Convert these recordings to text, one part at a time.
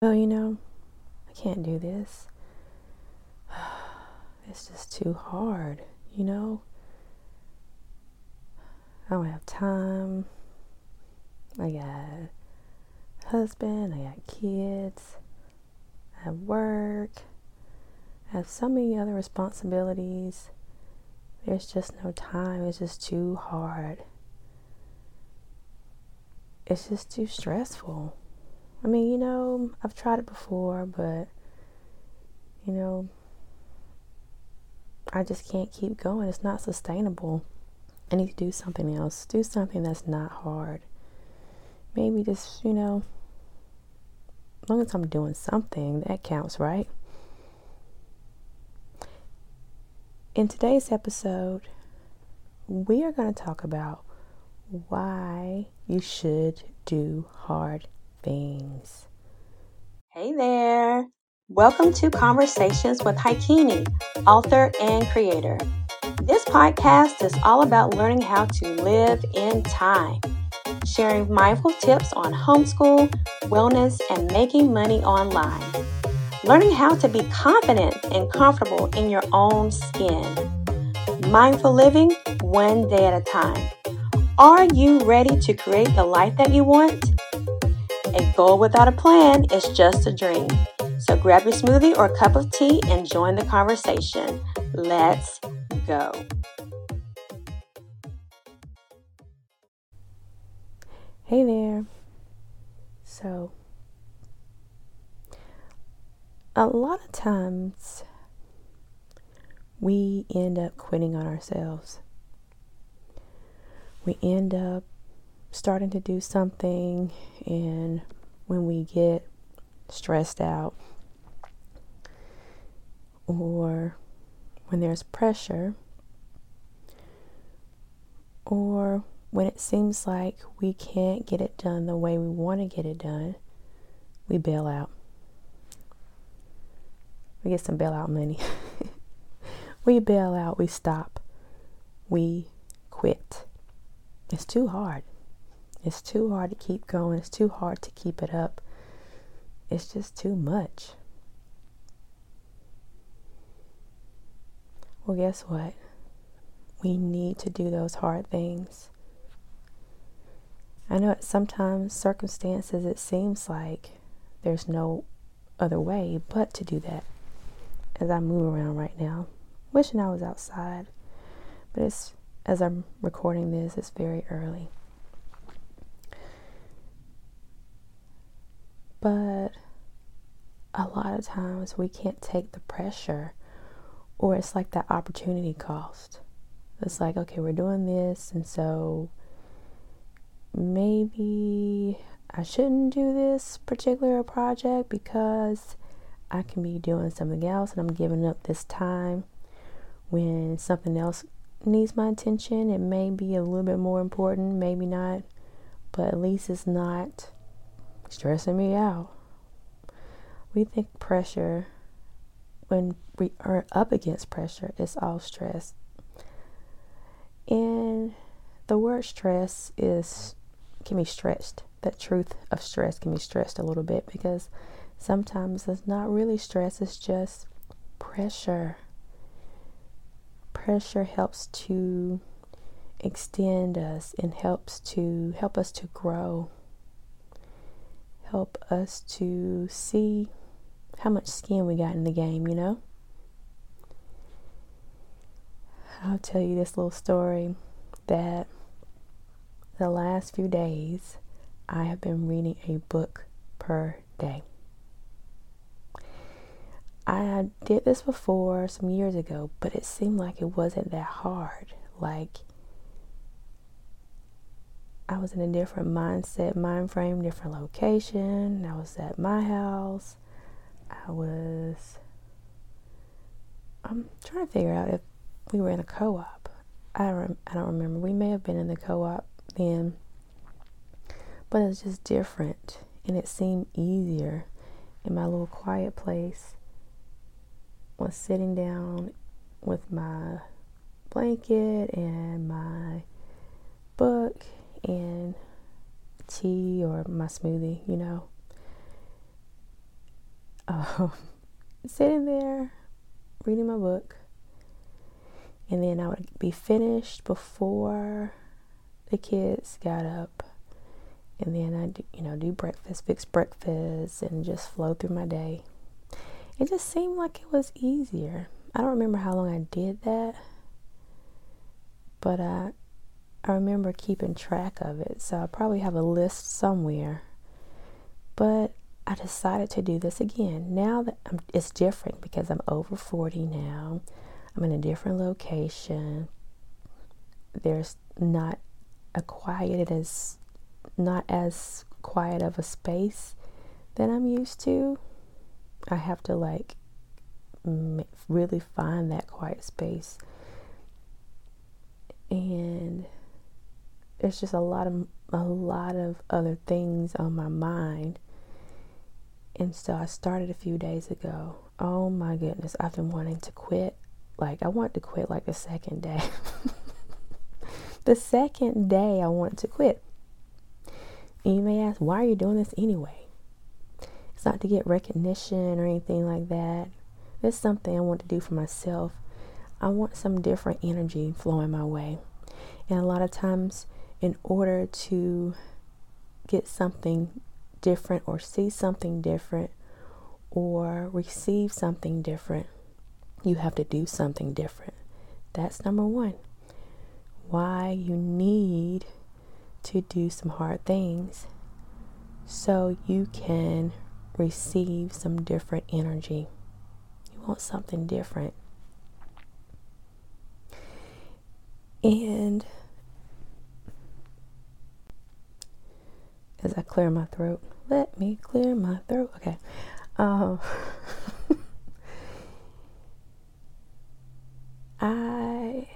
well, you know, I can't do this. It's just too hard, you know? I don't have time. I got husband, I got kids, I have work, I have so many other responsibilities. There's just no time. It's just too hard. It's just too stressful. I mean, you know, I've tried it before, but, you know, I just can't keep going. It's not sustainable. I need to do something else. Do something that's not hard. Maybe just, you know, as long as I'm doing something, that counts, right? In today's episode, we are going to talk about why you should do hard things. Hey there! Welcome to Conversations with Haikini, author and creator. This podcast is all about learning how to live in time, sharing mindful tips on homeschool, wellness, and making money online. Learning how to be confident and comfortable in your own skin. Mindful living one day at a time. Are you ready to create the life that you want? A goal without a plan is just a dream. So grab your smoothie or cup of tea and join the conversation. Let's go. Hey there. So, a lot of times we end up quitting on ourselves. We end up starting to do something, and when we get stressed out or when there's pressure or when it seems like we can't get it done the way we want to get it done, we bail out. We get some bailout money. we bail out, we stop, we quit. It's too hard. It's too hard to keep going. It's too hard to keep it up. It's just too much. Well, guess what? We need to do those hard things. I know at sometimes circumstances it seems like there's no other way but to do that. As I move around right now, wishing I was outside, but it's as I'm recording this, it's very early. But a lot of times we can't take the pressure, or it's like that opportunity cost. It's like, okay, we're doing this, and so maybe I shouldn't do this particular project because I can be doing something else and I'm giving up this time when something else needs my attention. It may be a little bit more important, maybe not, but at least it's not stressing me out. We think pressure, when we are up against pressure, it's all stress. And the word stress is can be stretched. That truth of stress can be stretched a little bit because sometimes it's not really stress, it's just pressure. Pressure helps to extend us and helps to help us to grow help us to see how much skin we got in the game, you know? I'll tell you this little story that the last few days I have been reading a book per day. I did this before some years ago, but it seemed like it wasn't that hard. Like I was in a different mindset, mind frame, different location. I was at my house. I was. I'm trying to figure out if we were in a co-op. I rem- I don't remember. We may have been in the co-op then, but it's just different, and it seemed easier in my little quiet place. Was sitting down with my blanket and my book and tea or my smoothie, you know. um, sitting there reading my book, and then I would be finished before the kids got up, and then I, you know, do breakfast, fix breakfast, and just flow through my day. It just seemed like it was easier. I don't remember how long I did that, but I, I remember keeping track of it. So I probably have a list somewhere. But I decided to do this again. Now that I'm, it's different because I'm over 40 now. I'm in a different location. There's not a quiet as not as quiet of a space that I'm used to. I have to like really find that quiet space. And it's just a lot of a lot of other things on my mind and so I started a few days ago. Oh my goodness, I've been wanting to quit. Like, I want to quit like the second day. the second day I wanted to quit. And you may ask, why are you doing this anyway? It's not to get recognition or anything like that. It's something I want to do for myself. I want some different energy flowing my way. And a lot of times, in order to get something different or see something different or receive something different, you have to do something different. That's number one. Why you need to do some hard things so you can receive some different energy. You want something different. And as I clear my throat. Let me clear my throat. Okay. Um, I,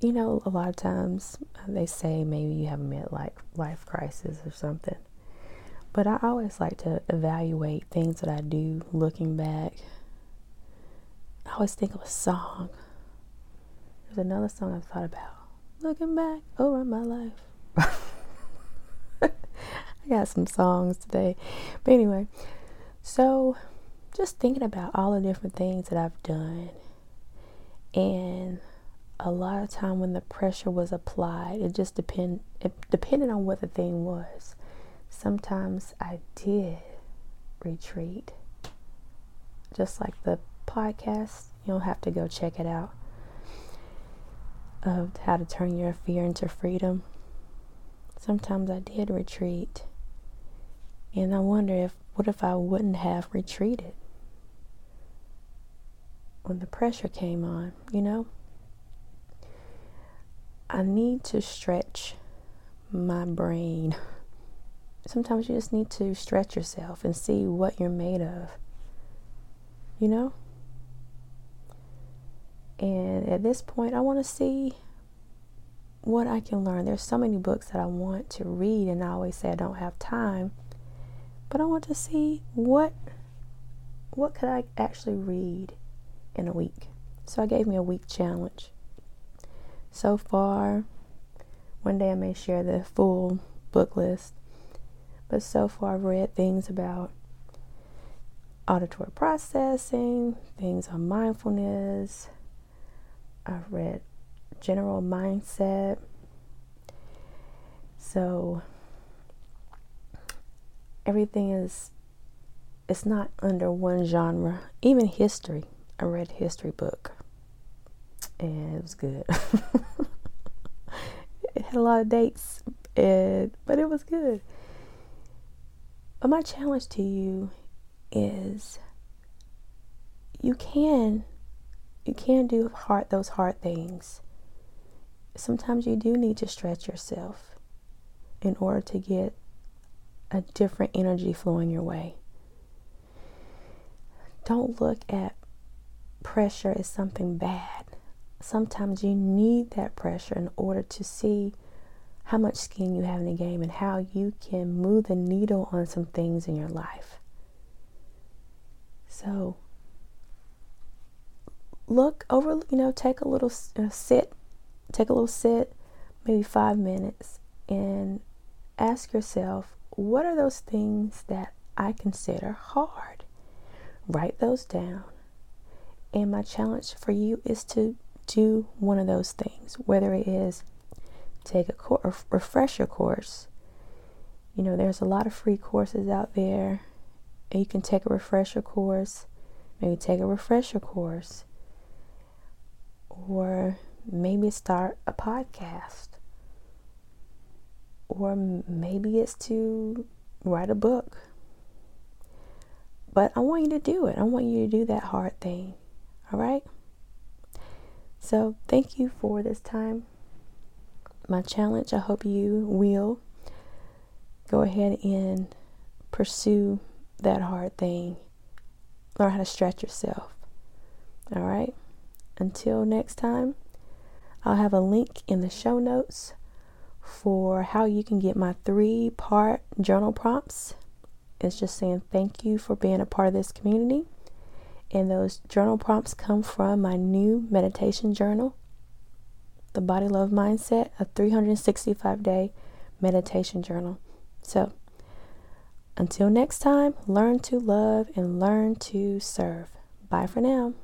you know, a lot of times they say maybe you have a midlife life crisis or something. But I always like to evaluate things that I do looking back. I always think of a song. There's another song I've thought about. Looking back over my life. I got some songs today. But anyway, so just thinking about all the different things that I've done. And a lot of time when the pressure was applied, it just depend it depended on what the thing was. Sometimes I did retreat. Just like the podcast, you'll have to go check it out. Of how to turn your fear into freedom. Sometimes I did retreat. And I wonder if, what if I wouldn't have retreated when the pressure came on, you know? I need to stretch my brain. Sometimes you just need to stretch yourself and see what you're made of, you know? And at this point, I want to see what I can learn. There's so many books that I want to read, and I always say I don't have time but I want to see what what could I actually read in a week. So I gave me a week challenge. So far, one day I may share the full book list, but so far I've read things about auditory processing, things on mindfulness. I've read general mindset. So everything is it's not under one genre. Even history. I read history book and it was good. it had a lot of dates and but it was good. But my challenge to you is you can you can do hard those hard things. Sometimes you do need to stretch yourself in order to get a different energy flowing your way. Don't look at pressure as something bad. Sometimes you need that pressure in order to see how much skin you have in the game and how you can move the needle on some things in your life. So, look over, you know, take a little uh, sit, take a little sit, maybe five minutes, and ask yourself what are those things that I consider hard? write those down. And my challenge for you is to do one of those things, whether it is take a, cor- a refresher course. You know, there's a lot of free courses out there. And you can take a refresher course, maybe take a refresher course, or maybe start a podcast, or maybe it's to write a book. But I want you to do it. I want you to do that hard thing. All right? So, thank you for this time. My challenge, I hope you will go ahead and pursue that hard thing. Learn how to stretch yourself. All right? Until next time, I'll have a link in the show notes for how you can get my three part journal prompts. It's just saying thank you for being a part of this community. And those journal prompts come from my new meditation journal, The Body Love Mindset, a 365 day meditation journal. So, until next time, learn to love and learn to serve. Bye for now.